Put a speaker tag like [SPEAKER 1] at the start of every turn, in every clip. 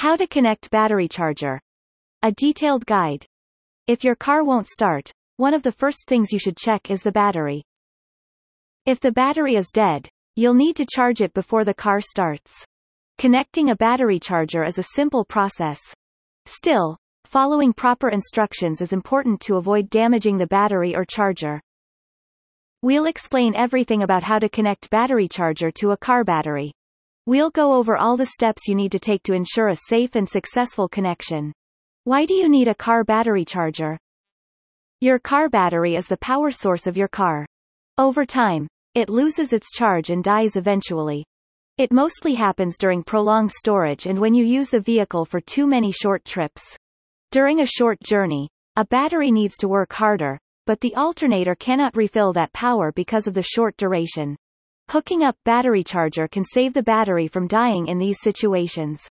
[SPEAKER 1] How to connect battery charger. A detailed guide. If your car won't start, one of the first things you should check is the battery. If the battery is dead, you'll need to charge it before the car starts. Connecting a battery charger is a simple process. Still, following proper instructions is important to avoid damaging the battery or charger. We'll explain everything about how to connect battery charger to a car battery. We'll go over all the steps you need to take to ensure a safe and successful connection. Why do you need a car battery charger? Your car battery is the power source of your car. Over time, it loses its charge and dies eventually. It mostly happens during prolonged storage and when you use the vehicle for too many short trips. During a short journey, a battery needs to work harder, but the alternator cannot refill that power because of the short duration. Hooking up battery charger can save the battery from dying in these situations.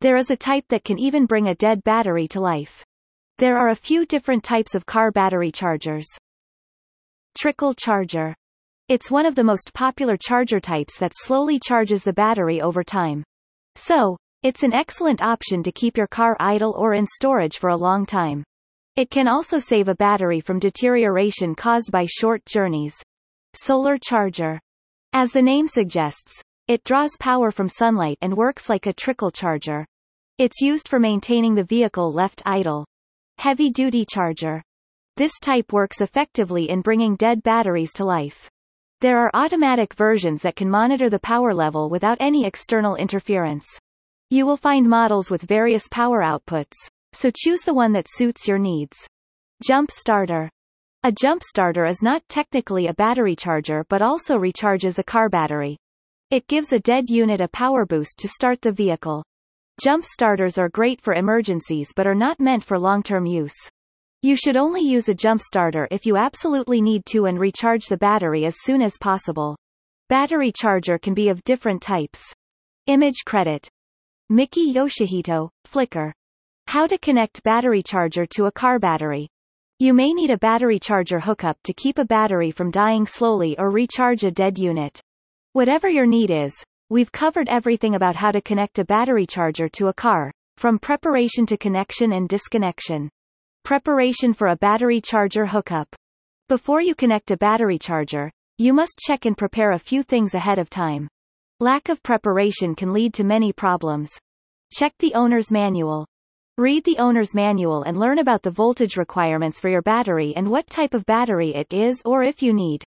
[SPEAKER 1] There is a type that can even bring a dead battery to life. There are a few different types of car battery chargers. Trickle charger. It's one of the most popular charger types that slowly charges the battery over time. So, it's an excellent option to keep your car idle or in storage for a long time. It can also save a battery from deterioration caused by short journeys. Solar charger. As the name suggests, it draws power from sunlight and works like a trickle charger. It's used for maintaining the vehicle left idle. Heavy-duty charger. This type works effectively in bringing dead batteries to life. There are automatic versions that can monitor the power level without any external interference. You will find models with various power outputs, so choose the one that suits your needs. Jump starter. A jump starter is not technically a battery charger but also recharges a car battery. It gives a dead unit a power boost to start the vehicle. Jump starters are great for emergencies but are not meant for long-term use. You should only use a jump starter if you absolutely need to and recharge the battery as soon as possible. Battery charger can be of different types. Image credit. Miki Yoshihito, Flickr. How to connect battery charger to a car battery. You may need a battery charger hookup to keep a battery from dying slowly or recharge a dead unit. Whatever your need is, we've covered everything about how to connect a battery charger to a car, from preparation to connection and disconnection. Preparation for a battery charger hookup. Before you connect a battery charger, you must check and prepare a few things ahead of time. Lack of preparation can lead to many problems. Check the owner's manual. Read the owner's manual and learn about the voltage requirements for your battery and what type of battery it is or if you need.